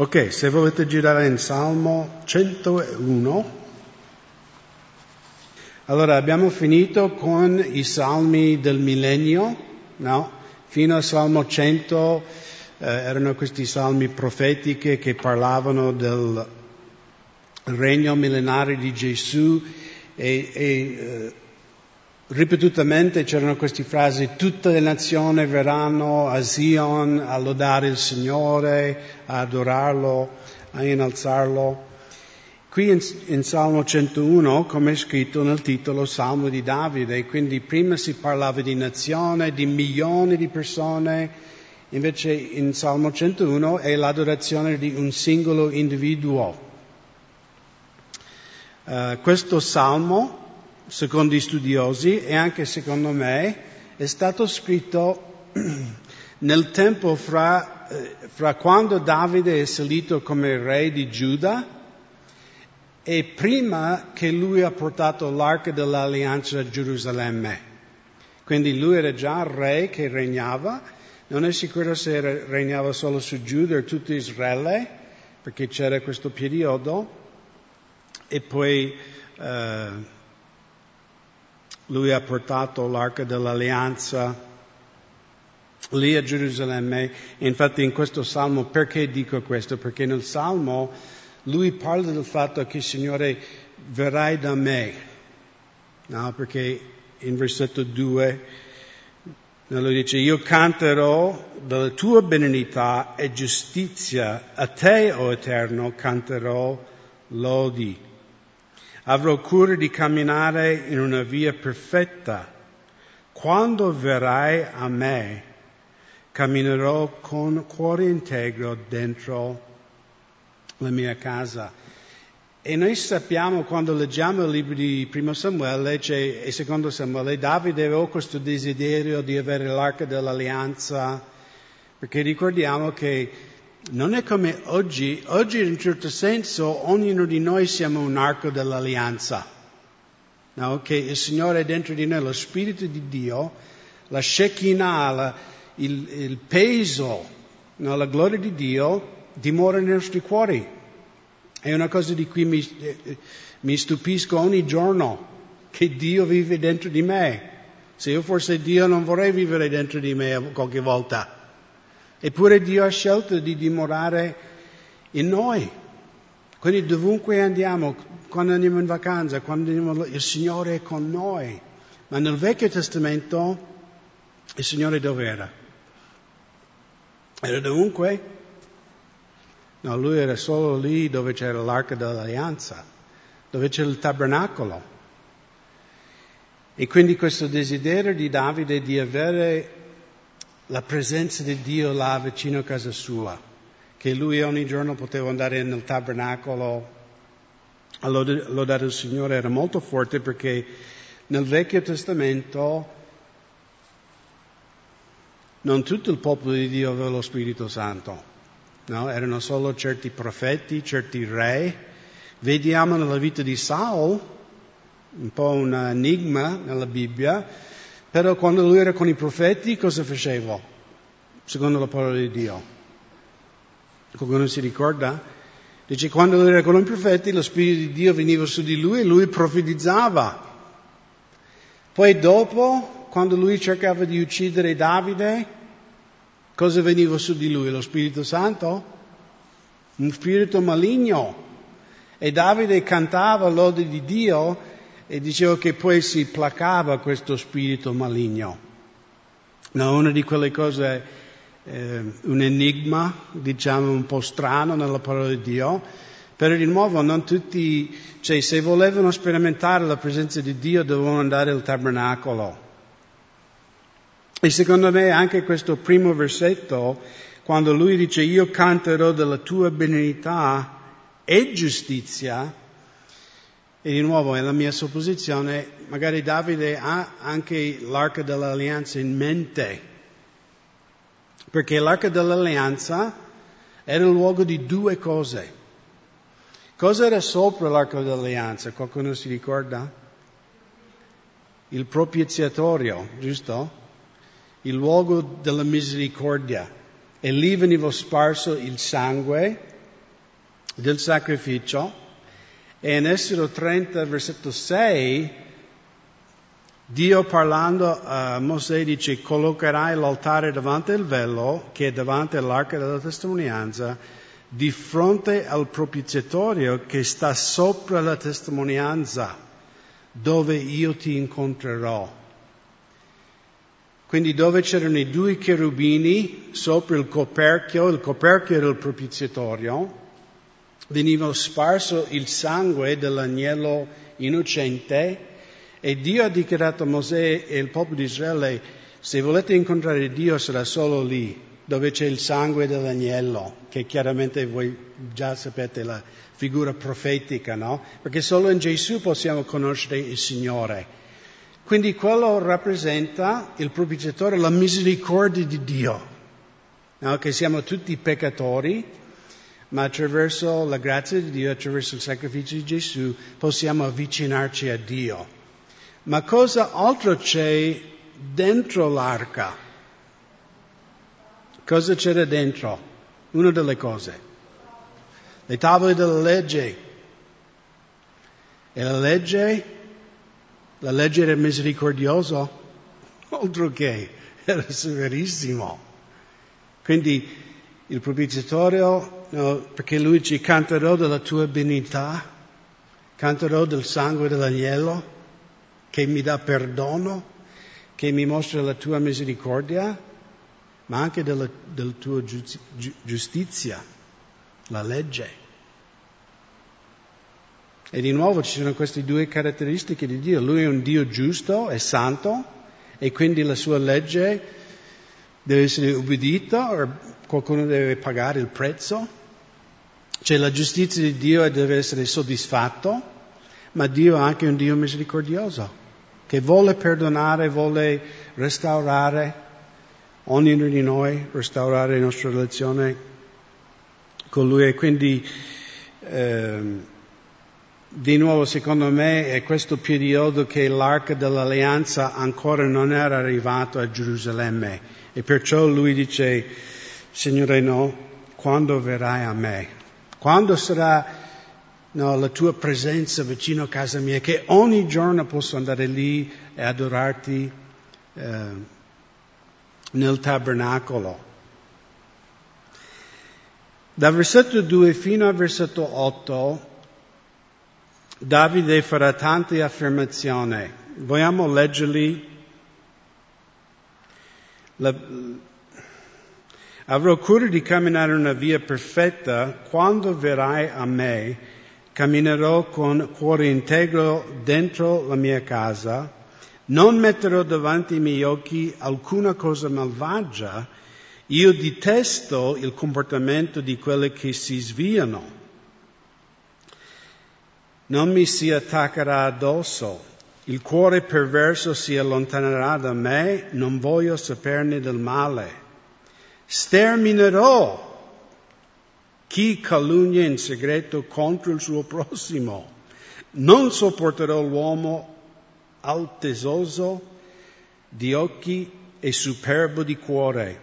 Ok, se volete girare in Salmo 101. Allora, abbiamo finito con i salmi del millennio, no? Fino al Salmo 100 eh, erano questi salmi profetiche che parlavano del regno millenario di Gesù e, e eh, ripetutamente c'erano queste frasi, tutte le nazioni verranno a Zion a lodare il Signore, a adorarlo, a innalzarlo. Qui in, in, Salmo 101, come è scritto nel titolo, Salmo di Davide, quindi prima si parlava di nazione, di milioni di persone, invece in Salmo 101 è l'adorazione di un singolo individuo. Uh, questo salmo secondo gli studiosi e anche secondo me, è stato scritto nel tempo fra, eh, fra quando Davide è salito come re di Giuda e prima che lui ha portato l'arca dell'alleanza a Gerusalemme. Quindi lui era già re che regnava, non è sicuro se regnava solo su Giuda o tutto Israele, perché c'era questo periodo, e poi eh, lui ha portato l'arca dell'alleanza lì a Gerusalemme. Infatti in questo salmo, perché dico questo? Perché nel salmo lui parla del fatto che Signore verrai da me. No, perché in versetto 2 lui dice io canterò della tua benignità e giustizia, a te, o Eterno, canterò lodi. Avrò cura di camminare in una via perfetta. Quando verrai a me, camminerò con cuore integro dentro la mia casa. E noi sappiamo quando leggiamo il libro di Primo Samuele e secondo Samuele, Davide aveva questo desiderio di avere l'arca dell'alleanza, perché ricordiamo che non è come oggi, oggi in un certo senso ognuno di noi siamo un arco dell'alleanza, no? che il Signore è dentro di noi, lo Spirito di Dio, la Shekinah, la, il, il, peso, no? la gloria di Dio dimora nei nostri cuori. È una cosa di cui mi, eh, mi stupisco ogni giorno, che Dio vive dentro di me. Se io fosse Dio non vorrei vivere dentro di me qualche volta. Eppure Dio ha scelto di dimorare in noi. Quindi dovunque andiamo, quando andiamo in vacanza, quando andiamo, il Signore è con noi. Ma nel Vecchio Testamento il Signore dove era? Era dovunque? No, lui era solo lì dove c'era l'arca dell'alleanza, dove c'era il tabernacolo. E quindi questo desiderio di Davide di avere la presenza di Dio là vicino a casa sua, che lui ogni giorno poteva andare nel tabernacolo a lodare il Signore era molto forte perché nel Vecchio Testamento non tutto il popolo di Dio aveva lo Spirito Santo, no? erano solo certi profeti, certi re. Vediamo nella vita di Saul, un po' un enigma nella Bibbia, però quando lui era con i profeti cosa faceva? Secondo la parola di Dio. Qualcuno si ricorda? Dice quando lui era con i profeti lo Spirito di Dio veniva su di lui e lui profetizzava. Poi dopo, quando lui cercava di uccidere Davide, cosa veniva su di lui? Lo Spirito Santo? Un spirito maligno. E Davide cantava lode di Dio e dicevo che poi si placava questo spirito maligno. No, una di quelle cose, eh, un enigma, diciamo un po' strano nella parola di Dio, però di nuovo non tutti, cioè se volevano sperimentare la presenza di Dio dovevano andare al tabernacolo. E secondo me anche questo primo versetto, quando lui dice io canterò della tua benignità e giustizia, e di nuovo, è la mia supposizione, magari Davide ha anche l'arca dell'alleanza in mente, perché l'arca dell'alleanza era il luogo di due cose. Cosa era sopra l'arca dell'alleanza? Qualcuno si ricorda? Il propiziatorio, giusto? Il luogo della misericordia. E lì veniva sparso il sangue del sacrificio e in Esodo 30, versetto 6, Dio parlando a Mosè dice collocherai l'altare davanti al velo che è davanti all'arca della testimonianza di fronte al propiziatorio che sta sopra la testimonianza dove io ti incontrerò. Quindi dove c'erano i due cherubini sopra il coperchio, il coperchio era il propiziatorio, veniva sparso il sangue dell'agnello innocente e Dio ha dichiarato a Mosè e al popolo di Israele, se volete incontrare Dio sarà solo lì, dove c'è il sangue dell'agnello, che chiaramente voi già sapete la figura profetica, no? Perché solo in Gesù possiamo conoscere il Signore. Quindi quello rappresenta il propiziatore, la misericordia di Dio, no? che siamo tutti peccatori, ma attraverso la grazia di Dio, attraverso il sacrificio di Gesù, possiamo avvicinarci a Dio. Ma cosa altro c'è dentro l'arca? Cosa c'era dentro? Una delle cose. Le tavole della legge. E la legge la legge era misericordiosa, altro che, era severissimo. Quindi il propiziatorio, no, perché lui ci canterò della tua benignità, canterò del sangue dell'agnello che mi dà perdono, che mi mostra la tua misericordia, ma anche della, della tua giustizia, la legge. E di nuovo ci sono queste due caratteristiche di Dio. Lui è un Dio giusto e santo e quindi la sua legge deve essere ubbidita o qualcuno deve pagare il prezzo. Cioè la giustizia di Dio deve essere soddisfatto, ma Dio è anche un Dio misericordioso che vuole perdonare, vuole restaurare ognuno di noi, restaurare la nostra relazione con Lui e quindi ehm, di nuovo, secondo me, è questo periodo che l'arca dell'alleanza ancora non era arrivato a Gerusalemme e perciò lui dice, Signore no, quando verrai a me? Quando sarà no, la tua presenza vicino a casa mia, che ogni giorno posso andare lì e adorarti eh, nel tabernacolo? Dal versetto 2 fino al versetto 8 Davide farà tante affermazioni. Vogliamo leggerli? La, avrò cura di camminare una via perfetta. Quando verrai a me, camminerò con cuore integro dentro la mia casa. Non metterò davanti ai miei occhi alcuna cosa malvagia. Io detesto il comportamento di quelli che si sviano non mi si attaccherà addosso, il cuore perverso si allontanerà da me, non voglio saperne del male. Sterminerò chi calunnia in segreto contro il suo prossimo. Non sopporterò l'uomo altesoso di occhi e superbo di cuore.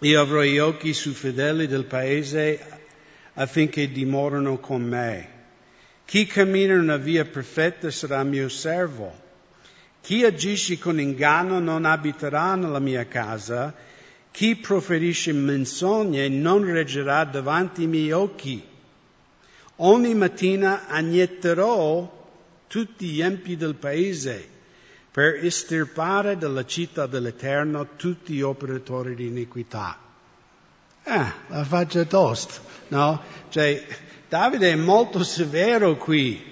Io avrò gli occhi sui fedeli del paese affinché dimorano con me. Chi cammina in una via perfetta sarà mio servo. Chi agisce con inganno non abiterà nella mia casa. Chi proferisce menzogne non reggerà davanti ai miei occhi. Ogni mattina agnetterò tutti gli empi del paese per estirpare dalla città dell'Eterno tutti gli operatori di iniquità. Ah, la faccia tosta, no? Cioè, Davide è molto severo qui.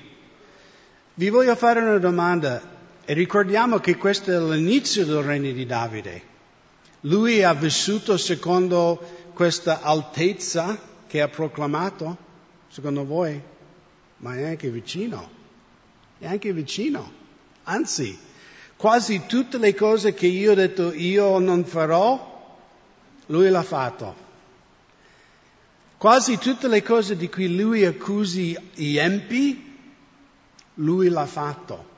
Vi voglio fare una domanda e ricordiamo che questo è l'inizio del regno di Davide. Lui ha vissuto secondo questa altezza che ha proclamato, secondo voi, ma è anche vicino, è anche vicino. Anzi, quasi tutte le cose che io ho detto io non farò, lui l'ha fatto. Quasi tutte le cose di cui lui accusi gli empi, lui l'ha fatto.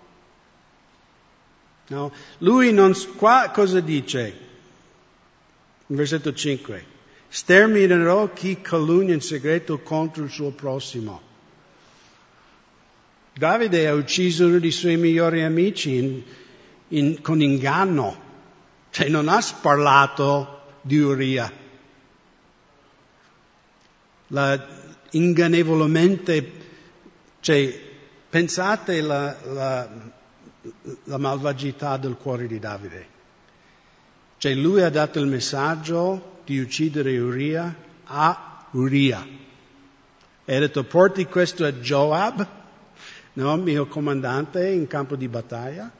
No? Lui non, qua cosa dice? Versetto 5. sterminerò chi calunnia in segreto contro il suo prossimo. Davide ha ucciso uno dei suoi migliori amici in, in, con inganno, cioè non ha sparlato di Uria. La, ingannevolmente, cioè, pensate la, la, la malvagità del cuore di Davide. Cioè lui ha dato il messaggio di uccidere Uria a Uria. E ha detto porti questo a Joab, no, mio comandante in campo di battaglia.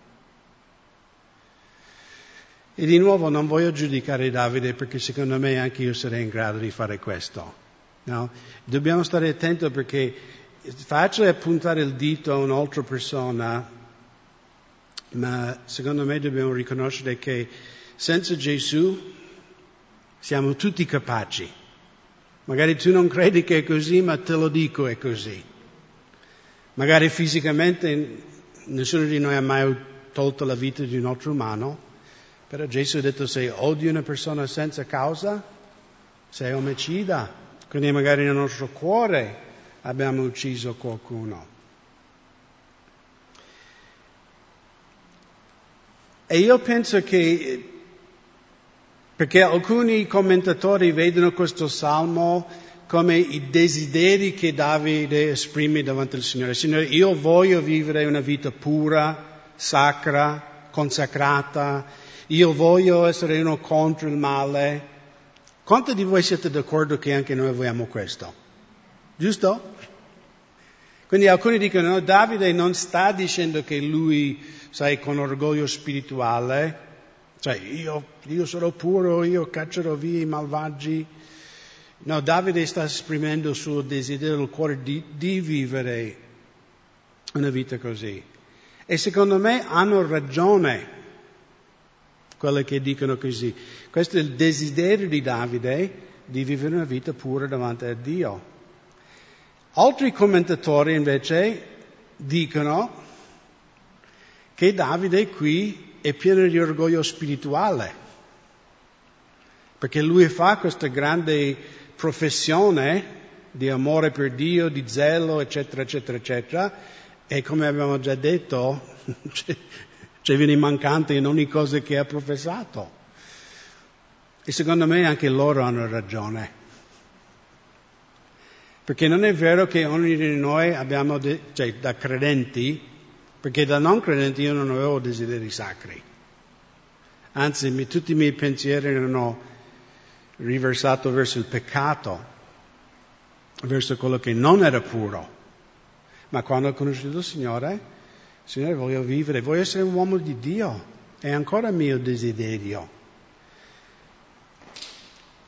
E di nuovo non voglio giudicare Davide perché secondo me anche io sarei in grado di fare questo. No? Dobbiamo stare attenti perché è facile puntare il dito a un'altra persona, ma secondo me dobbiamo riconoscere che senza Gesù siamo tutti capaci. Magari tu non credi che è così, ma te lo dico è così. Magari fisicamente nessuno di noi ha mai tolto la vita di un altro umano, però Gesù ha detto se odi una persona senza causa, sei omicida. Quindi magari nel nostro cuore abbiamo ucciso qualcuno. E io penso che, perché alcuni commentatori vedono questo salmo come i desideri che Davide esprime davanti al Signore. Signore, io voglio vivere una vita pura, sacra, consacrata, io voglio essere uno contro il male, quanti di voi siete d'accordo che anche noi vogliamo questo? Giusto? Quindi alcuni dicono, no, Davide non sta dicendo che lui, sai, con orgoglio spirituale, cioè io, io sarò puro, io caccerò via i malvagi. No, Davide sta esprimendo il suo desiderio del cuore di, di vivere una vita così. E secondo me hanno ragione quelle che dicono così. Questo è il desiderio di Davide di vivere una vita pura davanti a Dio. Altri commentatori invece dicono che Davide qui è pieno di orgoglio spirituale, perché lui fa questa grande professione di amore per Dio, di zelo, eccetera, eccetera, eccetera, e come abbiamo già detto, cioè viene mancante in ogni cosa che ha professato. E secondo me anche loro hanno ragione. Perché non è vero che ognuno di noi abbiamo, de- cioè da credenti, perché da non credenti io non avevo desideri sacri. Anzi, mi, tutti i miei pensieri erano riversati verso il peccato, verso quello che non era puro. Ma quando ho conosciuto il Signore, Signore, voglio vivere, voglio essere un uomo di Dio, è ancora mio desiderio.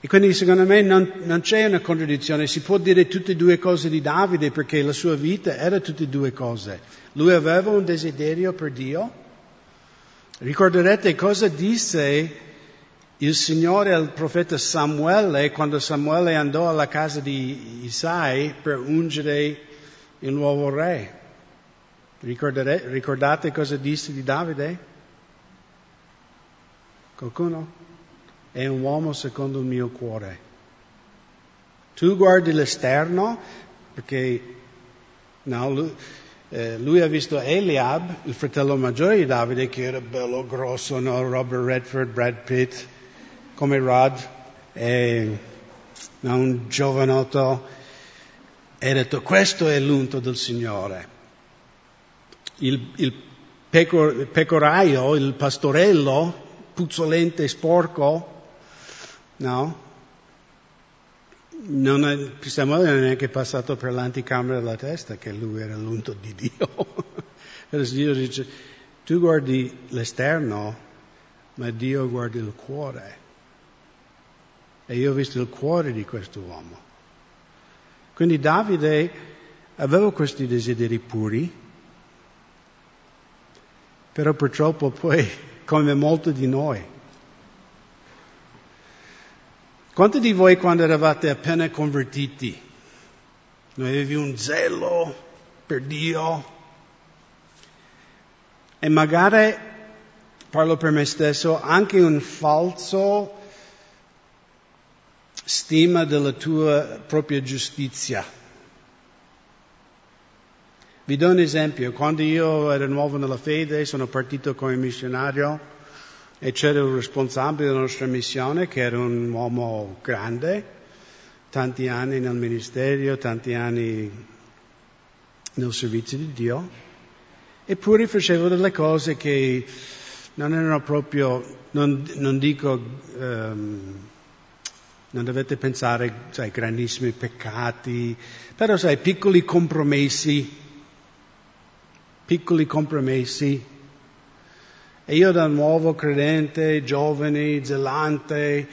E quindi secondo me non, non, c'è una contraddizione, si può dire tutte e due cose di Davide perché la sua vita era tutte e due cose. Lui aveva un desiderio per Dio. Ricorderete cosa disse il Signore al profeta Samuele quando Samuele andò alla casa di Isai per ungere il nuovo re. Ricordate cosa disse di Davide? Qualcuno? È un uomo secondo il mio cuore. Tu guardi l'esterno, perché no, lui, eh, lui, ha visto Eliab, il fratello maggiore di Davide, che era bello grosso, no? Robert Redford, Brad Pitt, come Rod, e, no, un giovanotto, e ha detto questo è l'unto del Signore il, il pecor, pecoraio, il pastorello, puzzolente sporco, no? Non è, Samuele non è neanche passato per l'anticamera della testa che lui era l'unto di Dio. Però Dio dice, tu guardi l'esterno, ma Dio guarda il cuore. E io ho visto il cuore di questo uomo. Quindi Davide aveva questi desideri puri, però purtroppo poi, come molti di noi, quanti di voi quando eravate appena convertiti, non avevi un zelo per Dio? E magari, parlo per me stesso, anche un falso stima della tua propria giustizia. Vi do un esempio. Quando io ero nuovo nella fede, sono partito come missionario e c'era un responsabile della nostra missione che era un uomo grande, tanti anni nel ministero, tanti anni nel servizio di Dio, eppure faceva delle cose che non erano proprio, non, non dico, um, non dovete pensare, sai, grandissimi peccati, però sai, piccoli compromessi piccoli compromessi. E io da nuovo credente, giovane, zelante,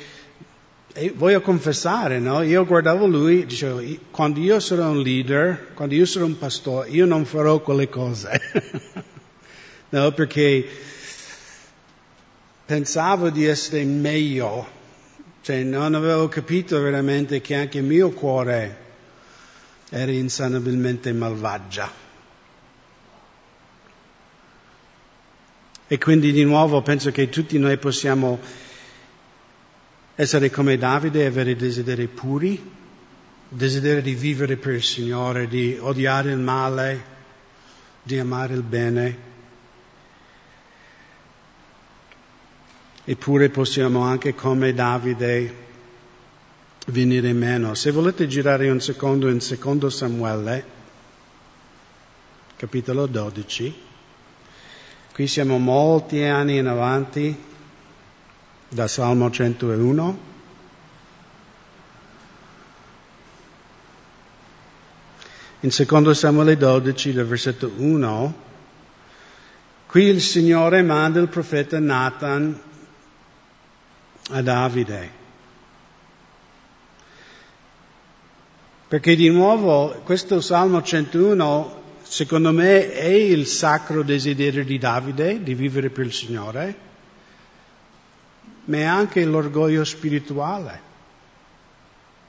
voglio confessare, no? Io guardavo lui e dicevo, quando io sarò un leader, quando io sarò un pastore, io non farò quelle cose. no, perché pensavo di essere meglio, cioè non avevo capito veramente che anche il mio cuore era insanabilmente malvagia. E quindi di nuovo penso che tutti noi possiamo essere come Davide, avere desideri puri, desiderio di vivere per il Signore, di odiare il male, di amare il bene. Eppure possiamo anche come Davide venire meno. Se volete girare un secondo in secondo Samuele, capitolo 12. Qui siamo molti anni in avanti da Salmo 101. In secondo Samuele 12, dal versetto 1, qui il Signore manda il profeta Nathan a Davide. Perché di nuovo questo Salmo 101 secondo me è il sacro desiderio di Davide di vivere per il Signore, ma è anche l'orgoglio spirituale,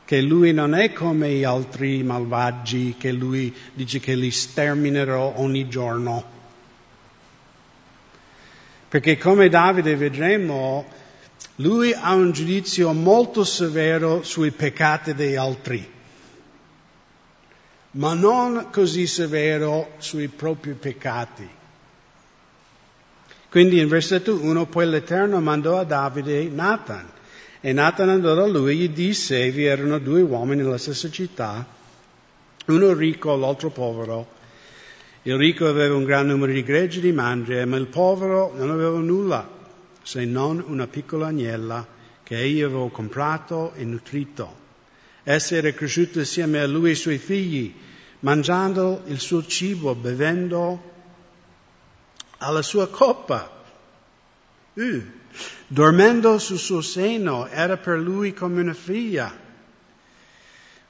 che lui non è come gli altri malvagi, che lui dice che li sterminerò ogni giorno. Perché come Davide vedremo, lui ha un giudizio molto severo sui peccati degli altri ma non così severo sui propri peccati. Quindi in versetto 1 poi l'Eterno mandò a Davide Nathan e Nathan andò da lui e gli disse, vi erano due uomini nella stessa città, uno ricco e l'altro povero. Il ricco aveva un gran numero di greggi di mandrie, ma il povero non aveva nulla se non una piccola agnella che egli aveva comprato e nutrito. Essa era cresciuta insieme a lui e ai suoi figli mangiando il suo cibo, bevendo alla sua coppa, uh, dormendo sul suo seno, era per lui come una figlia.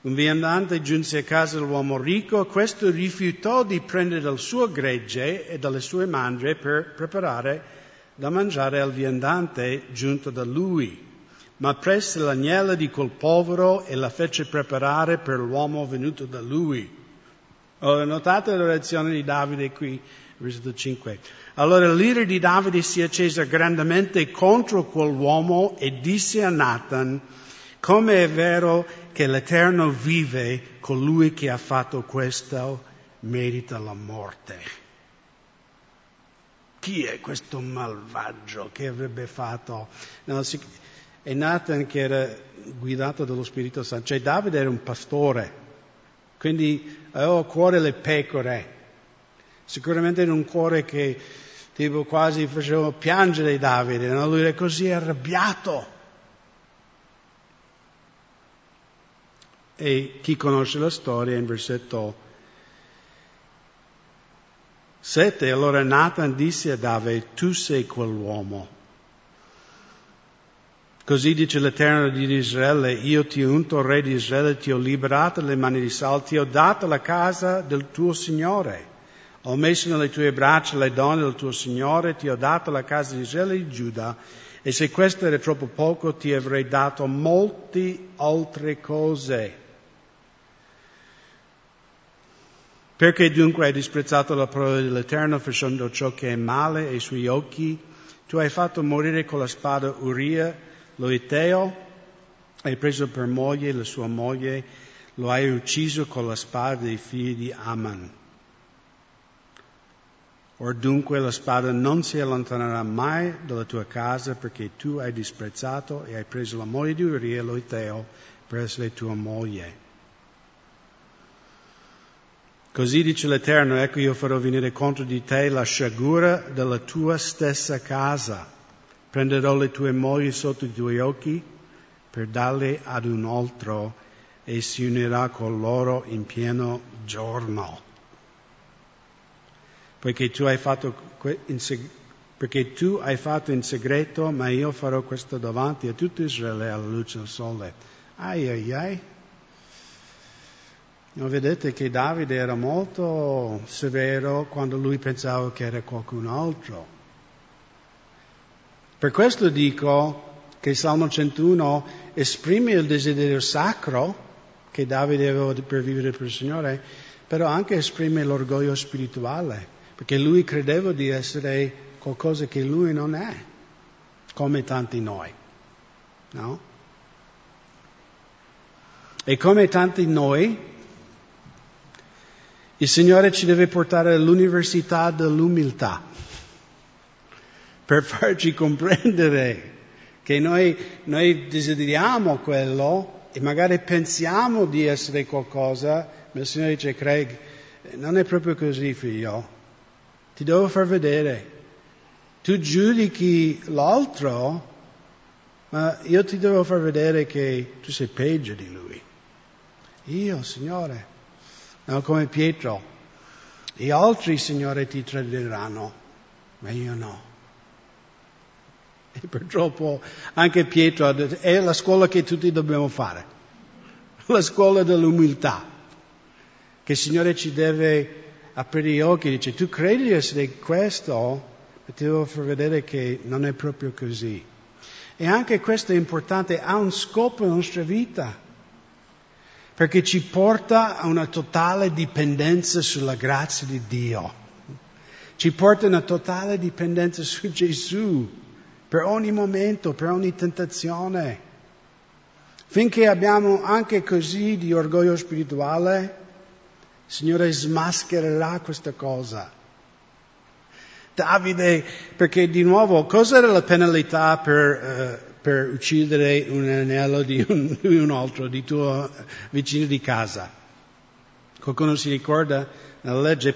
Un viandante giunse a casa dell'uomo ricco, questo rifiutò di prendere dal suo gregge e dalle sue mandrie per preparare da mangiare al viandante giunto da lui, ma prese l'agnella di quel povero e la fece preparare per l'uomo venuto da lui. Oh, notate la reazione di Davide qui, versetto 5. Allora leader di Davide si accese grandemente contro quell'uomo e disse a Nathan, come è vero che l'Eterno vive, colui che ha fatto questo merita la morte. Chi è questo malvagio che avrebbe fatto? No, e Nathan che era guidato dallo Spirito Santo, cioè Davide era un pastore, quindi avevo a cuore le pecore. Sicuramente in un cuore che tipo quasi faceva piangere Davide, no? lui era così arrabbiato. E chi conosce la storia in versetto 7, allora Nathan disse a Davide, tu sei quell'uomo. Così dice l'Eterno di Israele, io ti unto re di Israele, ti ho liberato dalle mani di Saul, ti ho dato la casa del tuo Signore. Ho messo nelle tue braccia le donne del tuo Signore, ti ho dato la casa di Israele e di Giuda, e se questo era troppo poco, ti avrei dato molte altre cose. Perché dunque hai disprezzato la parola dell'Eterno facendo ciò che è male ai suoi occhi? Tu hai fatto morire con la spada Uria, lo Eteo, Hai preso per moglie la sua moglie, lo hai ucciso con la spada dei figli di Aman. Or dunque la spada non si allontanerà mai dalla tua casa perché tu hai disprezzato e hai preso la moglie di Uria, l'Oiteo, per essere tua moglie. Così dice l'Eterno, ecco io farò venire contro di te la sciagura della tua stessa casa. Prenderò le tue mogli sotto i tuoi occhi per darle ad un altro e si unirà con loro in pieno giorno. Perché tu hai fatto, in, perché tu hai fatto in segreto, ma io farò questo davanti a tutto Israele alla luce del sole. Ai ai ai. Non vedete che Davide era molto severo quando lui pensava che era qualcun altro. Per questo dico che il Salmo 101 esprime il desiderio sacro che Davide aveva per vivere per il Signore, però anche esprime l'orgoglio spirituale, perché lui credeva di essere qualcosa che lui non è, come tanti noi. No? E come tanti noi, il Signore ci deve portare all'università dell'umiltà per farci comprendere che noi, noi desideriamo quello e magari pensiamo di essere qualcosa, ma il Signore dice, Craig, non è proprio così, figlio. Ti devo far vedere. Tu giudichi l'altro, ma io ti devo far vedere che tu sei peggio di lui. Io, Signore no, come Pietro. Gli altri, Signore, ti tradiranno, ma io no. E purtroppo anche Pietro ha detto, è la scuola che tutti dobbiamo fare, la scuola dell'umiltà, che il Signore ci deve aprire gli occhi, dice, tu credi di essere questo, ma ti devo far vedere che non è proprio così. E anche questo è importante, ha un scopo nella nostra vita perché ci porta a una totale dipendenza sulla grazia di Dio. Ci porta a una totale dipendenza su Gesù per ogni momento, per ogni tentazione. Finché abbiamo anche così di orgoglio spirituale, il Signore smaschererà questa cosa. Davide, perché di nuovo, cosa era la penalità per uh, per uccidere un anello di un, di un altro, di tuo vicino di casa. Qualcuno si ricorda nella legge?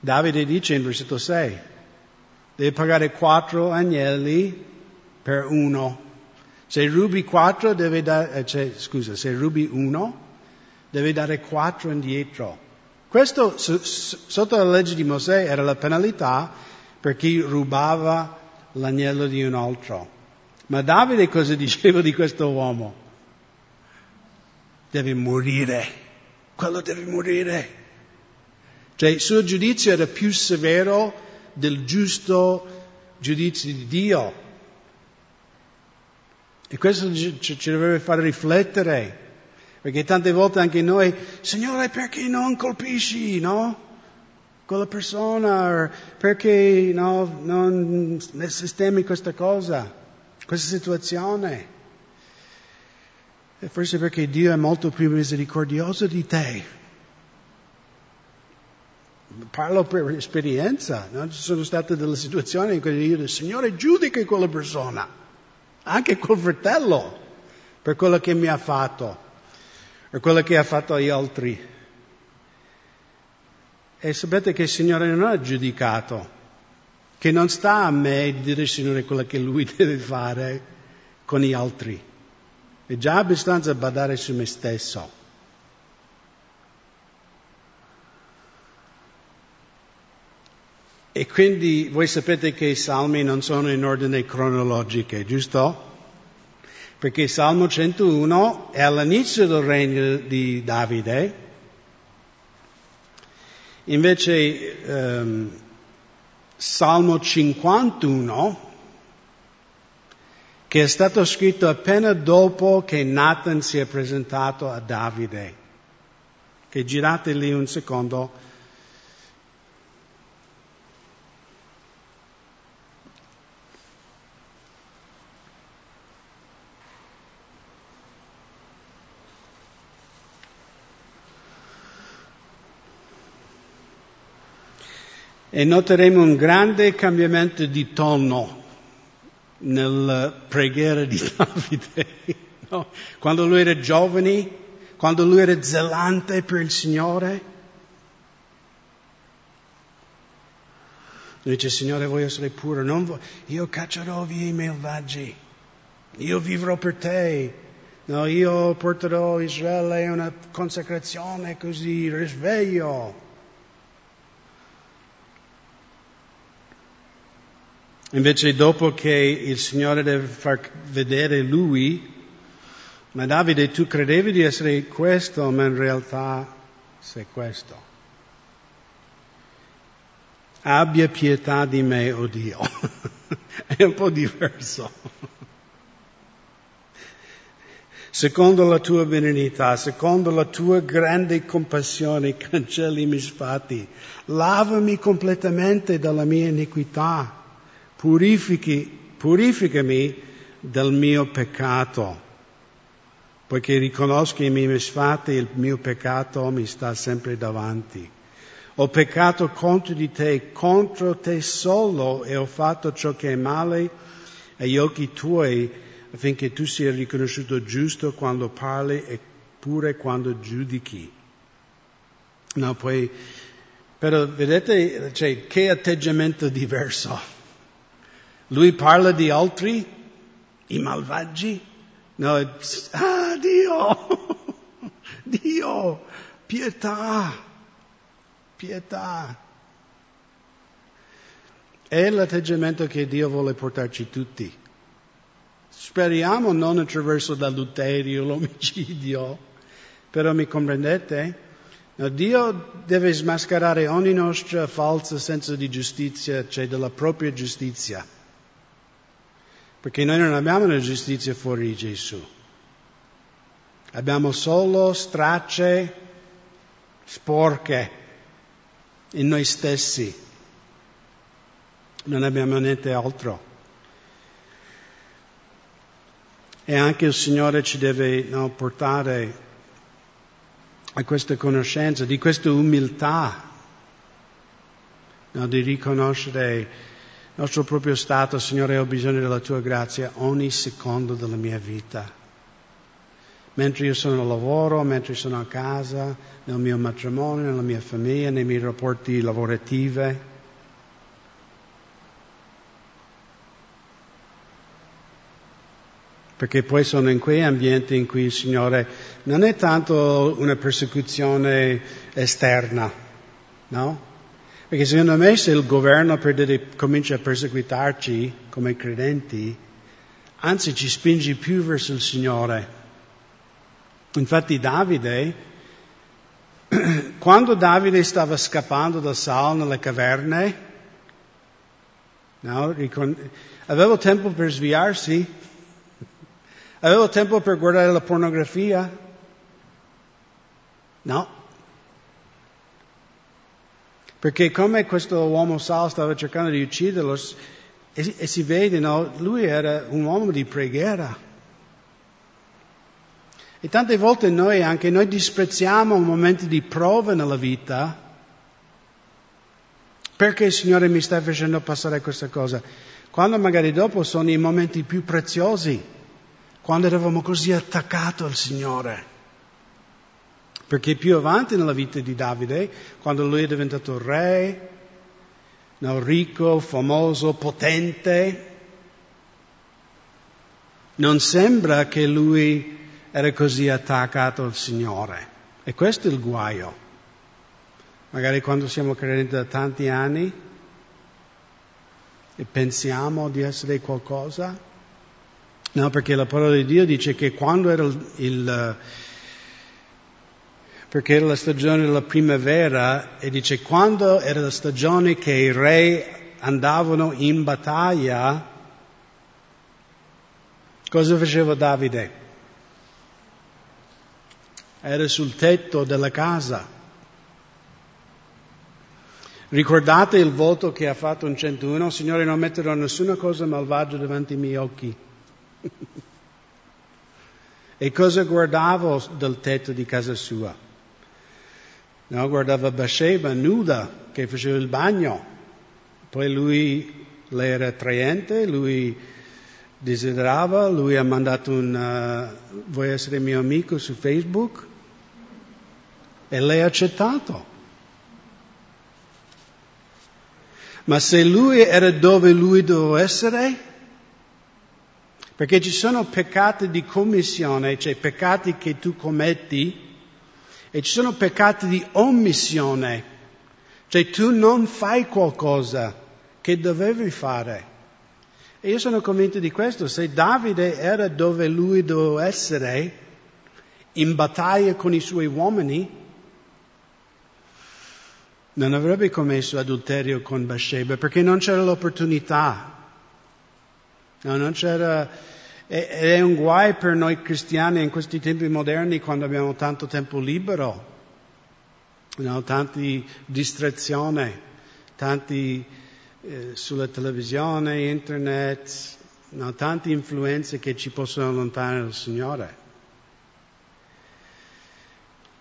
Davide dice in versetto 6, deve pagare quattro agnelli per uno. Se rubi quattro, deve dare, eh, cioè, scusa, se rubi uno, deve dare quattro indietro. Questo, sotto la legge di Mosè, era la penalità per chi rubava l'agnello di un altro. Ma Davide cosa diceva di questo uomo? Deve morire, quello deve morire. Cioè il suo giudizio era più severo del giusto giudizio di Dio. E questo ci, deve fare riflettere, perché tante volte anche noi, Signore, perché non colpisci, no? quella persona, perché no, non sistemi questa cosa, questa situazione. E forse perché Dio è molto più misericordioso di te. Parlo per esperienza, no? ci sono state delle situazioni in cui io dico, Signore giudica quella persona, anche quel fratello, per quello che mi ha fatto, o quello che ha fatto agli altri. E sapete che il Signore non ha giudicato, che non sta a me di dire Signore quello che Lui deve fare con gli altri. È già abbastanza badare su me stesso. E quindi voi sapete che i salmi non sono in ordine cronologico, giusto? Perché il Salmo 101 è all'inizio del regno di Davide Invece ehm, Salmo 51, che è stato scritto appena dopo che Nathan si è presentato a Davide, che girate lì un secondo. E noteremo un grande cambiamento di tono nella preghiera di Davide. No? Quando lui era giovane, quando lui era zelante per il Signore, lui dice, Signore, voglio essere puro, vo- io caccerò via i malvagi, io vivrò per te, no, io porterò Israele a una consacrazione così, risveglio. Invece dopo che il Signore deve far vedere lui, ma Davide tu credevi di essere questo, ma in realtà sei questo. Abbia pietà di me, oh Dio. È un po' diverso. Secondo la tua benignità, secondo la tua grande compassione, cancelli i misfatti. Lavami completamente dalla mia iniquità purifichi, purificami dal mio peccato, poiché riconosco i miei misfatti, il mio peccato mi sta sempre davanti. Ho peccato contro di te, contro te solo, e ho fatto ciò che è male agli occhi tuoi, affinché tu sia riconosciuto giusto quando parli e pure quando giudichi. No, poi, però vedete, cioè, che atteggiamento diverso. Lui parla di altri, i malvagi. No, ah Dio, Dio, pietà, pietà. È l'atteggiamento che Dio vuole portarci tutti. Speriamo non attraverso l'adulterio, l'omicidio, però mi comprendete? No, Dio deve smascherare ogni nostra falsa senso di giustizia, cioè della propria giustizia. Perché noi non abbiamo una giustizia fuori Gesù. Abbiamo solo stracce sporche in noi stessi. Non abbiamo niente altro. E anche il Signore ci deve no, portare a questa conoscenza, di questa umiltà, no, di riconoscere nostro proprio stato, Signore, ho bisogno della tua grazia ogni secondo della mia vita. Mentre io sono al lavoro, mentre sono a casa, nel mio matrimonio, nella mia famiglia, nei miei rapporti lavorativi. Perché poi sono in quei ambienti in cui il Signore non è tanto una persecuzione esterna, no? Perché secondo me se il governo per dire, comincia a perseguitarci come credenti, anzi ci spinge più verso il Signore. Infatti Davide, quando Davide stava scappando da Saul nelle caverne, no, aveva tempo per sviarsi, aveva tempo per guardare la pornografia, no, perché come questo uomo Saul stava cercando di ucciderlo, e, e si vede, no, lui era un uomo di preghiera. E tante volte noi, anche noi disprezziamo momenti di prova nella vita, perché il Signore mi sta facendo passare questa cosa? Quando magari dopo sono i momenti più preziosi, quando eravamo così attaccati al Signore. Perché più avanti nella vita di Davide, quando lui è diventato re, no, ricco, famoso, potente, non sembra che lui era così attaccato al Signore. E questo è il guaio. Magari quando siamo credenti da tanti anni e pensiamo di essere qualcosa. No, perché la parola di Dio dice che quando era il, il perché era la stagione della primavera e dice quando era la stagione che i re andavano in battaglia, cosa faceva Davide? Era sul tetto della casa. Ricordate il voto che ha fatto un 101? Signore, non metterò nessuna cosa malvagia davanti ai miei occhi. e cosa guardavo dal tetto di casa sua? No, guardava Bathsheba nuda che faceva il bagno. Poi lui, lei era attraente, lui desiderava, lui ha mandato un uh, vuoi essere mio amico su Facebook e lei ha accettato. Ma se lui era dove lui doveva essere, perché ci sono peccati di commissione, cioè peccati che tu commetti, e ci sono peccati di omissione, cioè tu non fai qualcosa che dovevi fare. E io sono convinto di questo, se Davide era dove lui doveva essere, in battaglia con i suoi uomini, non avrebbe commesso adulterio con Bathsheba perché non c'era l'opportunità. No, non c'era, è un guai per noi cristiani in questi tempi moderni quando abbiamo tanto tempo libero, no, tanti distrazioni, tanti eh, sulla televisione, internet, no, tante influenze che ci possono allontanare dal Signore.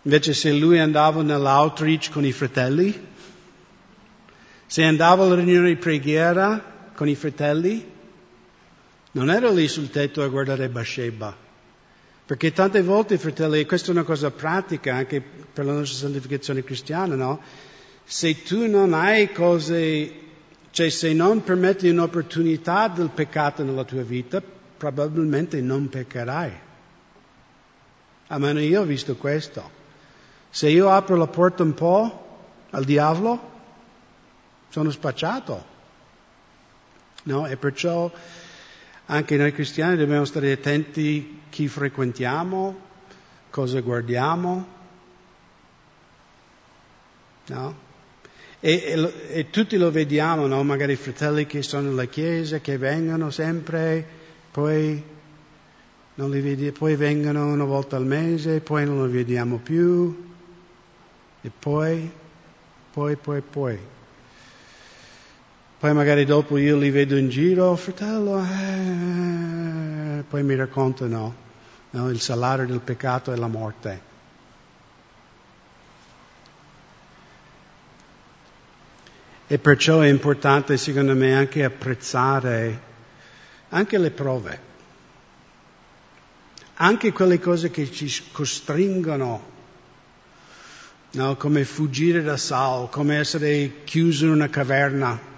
Invece se lui andava nell'outreach con i fratelli, se andava alla riunione di preghiera con i fratelli, non era lì sul tetto a guardare Bathsheba. Perché tante volte, fratelli, questa è una cosa pratica anche per la nostra santificazione cristiana, no? Se tu non hai cose, cioè se non permetti un'opportunità del peccato nella tua vita, probabilmente non peccherai. Almeno io ho visto questo. Se io apro la porta un po' al diavolo, sono spacciato. No? E perciò anche noi cristiani dobbiamo stare attenti a chi frequentiamo, cosa guardiamo. No? E, e, e, tutti lo vediamo, no? magari i fratelli che sono nella chiesa, che vengono sempre, poi, vedi, poi vengono una volta al mese, poi non lo vediamo più. E poi, poi, poi, poi. Poi magari dopo io li vedo in giro, fratello, eh, poi mi raccontano no, il salario del peccato è la morte. E perciò è importante, secondo me, anche apprezzare anche le prove, anche quelle cose che ci costringono no? come fuggire da Saul, come essere chiuso in una caverna.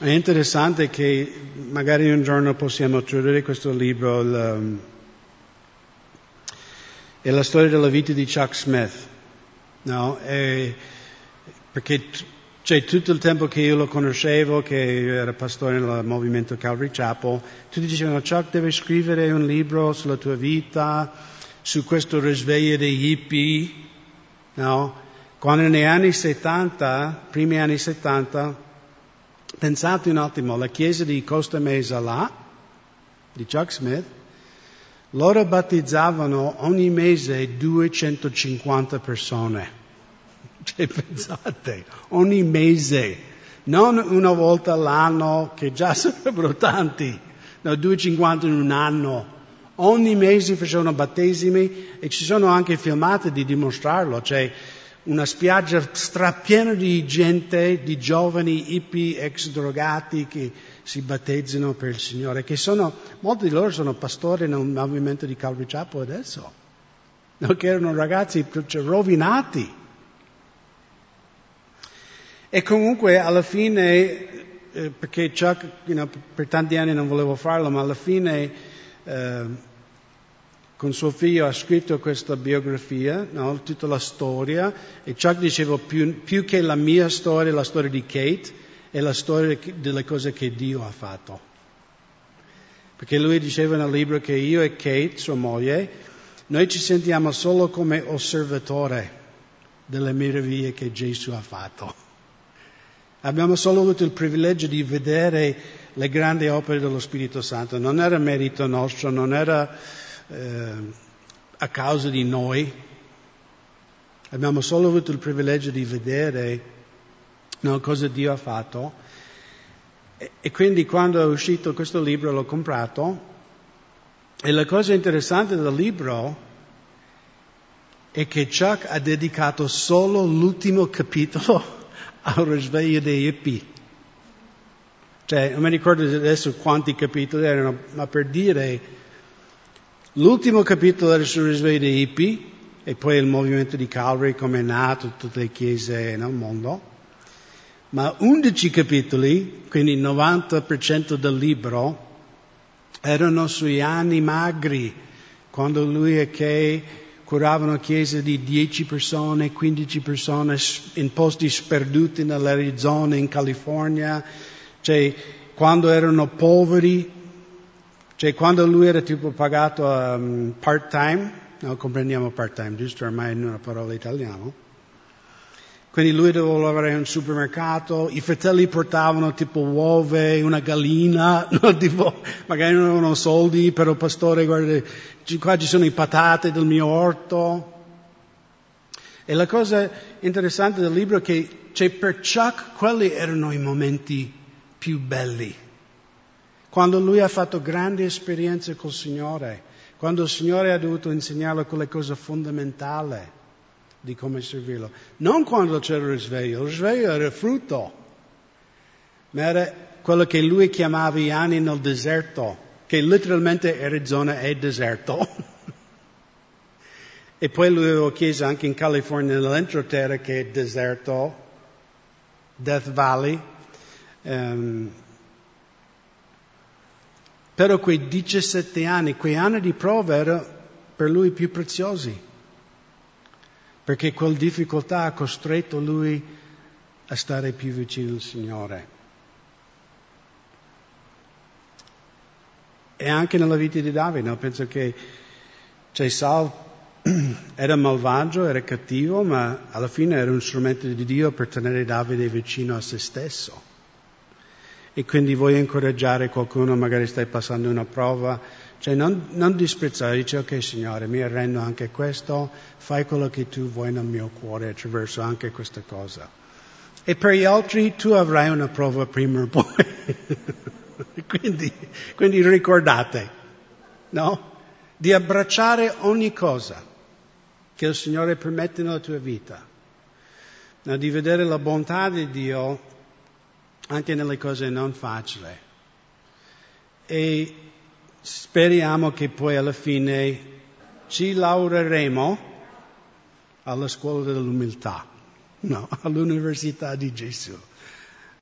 È interessante che magari un giorno possiamo trovare questo libro, il, um, è la storia della vita di Chuck Smith, no? E, perché cioè, tutto il tempo che io lo conoscevo, che era pastore nel movimento Calvary Chapel, tutti dicevano Chuck deve scrivere un libro sulla tua vita, su questo risveglio degli hippie, no? Quando negli anni 70, primi anni 70, pensate un attimo, la chiesa di Costa Mesa là, di Chuck Smith, loro battezzavano ogni mese 250 persone. Cioè, pensate, ogni mese, non una volta all'anno, che già sarebbero tanti, no, 250 in un anno. Ogni mese facevano battesimi e ci sono anche filmate di dimostrarlo, c'è una spiaggia strapiena di gente, di giovani hippie ex drogati che si battezzano per il Signore, che sono, molti di loro sono pastori nel movimento di Calvary Chapel adesso, no, che erano ragazzi cioè, rovinati. E comunque alla fine, eh, perché Chuck you know, per tanti anni non volevo farlo, ma alla fine eh, con suo figlio ha scritto questa biografia, no? tutta la storia, e Chuck diceva più, più, che la mia storia, la storia di Kate, è la storia delle cose che Dio ha fatto. Perché lui diceva nel libro che io e Kate, sua moglie, noi ci sentiamo solo come osservatore delle meraviglie che Gesù ha fatto. Abbiamo solo avuto il privilegio di vedere le grandi opere dello Spirito Santo. Non era merito nostro, non era eh, a causa di noi. Abbiamo solo avuto il privilegio di vedere no, cosa Dio ha fatto. E, e quindi quando è uscito questo libro l'ho comprato. E la cosa interessante del libro è che Chuck ha dedicato solo l'ultimo capitolo al risveglio dei hippie. Cioè, non mi ricordo adesso quanti capitoli erano, ma per dire, l'ultimo capitolo sul risveglio dei hippie, e poi il movimento di Calvary come è nato, tutte le chiese nel mondo, ma 11 capitoli, quindi il 90% del libro, erano sui anni magri, quando lui e Kay curavano chiese di 10 persone, 15 persone in posti sperduti nell'Arizona, in California, cioè quando erano poveri, cioè quando lui era tipo pagato um, part-time, no, comprendiamo part-time, giusto ormai in una parola italiana. Quindi lui doveva lavorare in un supermercato, i fratelli portavano tipo uova, una gallina, no? tipo, magari non avevano soldi, però pastore, guarda, qua ci sono i patate del mio orto. E la cosa interessante del libro è che cioè, per Chuck quelli erano i momenti più belli. Quando lui ha fatto grandi esperienze col Signore, quando il Signore ha dovuto insegnarlo quelle cose fondamentali di come servirlo. Non quando c'era il risveglio, il risveglio era frutto, ma era quello che lui chiamava gli anni nel deserto, che letteralmente Arizona è deserto. e poi lui aveva chiesto anche in California, nell'entroterra, che è deserto, Death Valley. Um, però quei 17 anni, quei anni di prova erano per lui più preziosi, perché quella difficoltà ha costretto lui a stare più vicino al Signore. E anche nella vita di Davide, penso che cioè, Saul era malvagio, era cattivo, ma alla fine era un strumento di Dio per tenere Davide vicino a se stesso. E quindi voglio incoraggiare qualcuno, magari stai passando una prova, cioè non, non disprezzare, dice ok Signore, mi arrendo anche questo, fai quello che tu vuoi nel mio cuore attraverso anche questa cosa. E per gli altri tu avrai una prova prima o poi. quindi, quindi ricordate, no? Di abbracciare ogni cosa che il Signore permette nella tua vita, no? di vedere la bontà di Dio anche nelle cose non facili. E speriamo che poi alla fine ci laureremo alla scuola dell'umiltà, no, all'università di Gesù.